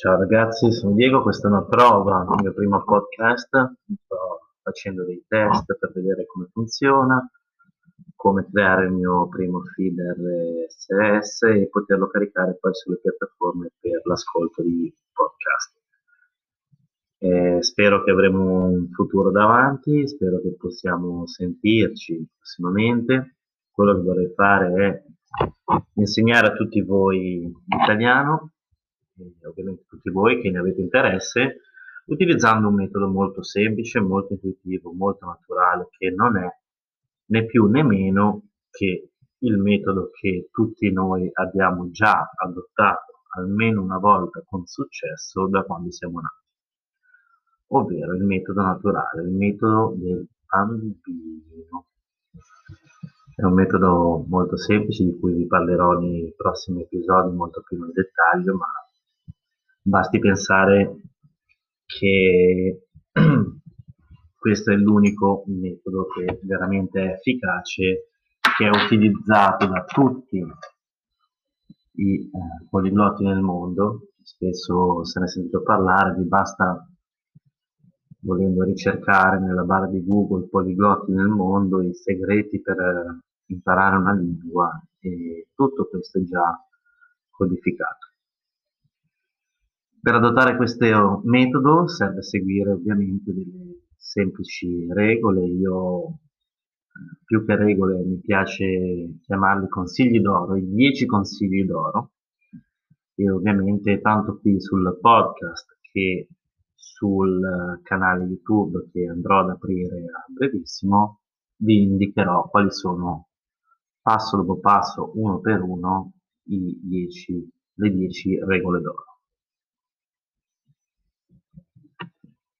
Ciao ragazzi, sono Diego, questa è una prova, il mio primo podcast, sto facendo dei test per vedere come funziona, come creare il mio primo feed RSS e poterlo caricare poi sulle piattaforme per l'ascolto di podcast. Eh, spero che avremo un futuro davanti, spero che possiamo sentirci prossimamente. Quello che vorrei fare è insegnare a tutti voi l'italiano e ovviamente tutti voi che ne avete interesse, utilizzando un metodo molto semplice, molto intuitivo, molto naturale, che non è né più né meno che il metodo che tutti noi abbiamo già adottato almeno una volta con successo da quando siamo nati, ovvero il metodo naturale, il metodo del bambino. È un metodo molto semplice di cui vi parlerò nei prossimi episodi molto più nel dettaglio, ma Basti pensare che questo è l'unico metodo che veramente è efficace, che è utilizzato da tutti i eh, poliglotti nel mondo, spesso se ne è sentito parlare, vi basta volendo ricercare nella barra di Google poliglotti nel mondo i segreti per eh, imparare una lingua e tutto questo è già codificato. Per adottare questo metodo serve seguire ovviamente delle semplici regole, io più che regole mi piace chiamarli consigli d'oro, i 10 consigli d'oro e ovviamente tanto qui sul podcast che sul canale YouTube che andrò ad aprire a brevissimo vi indicherò quali sono passo dopo passo, uno per uno, i 10, le 10 regole d'oro.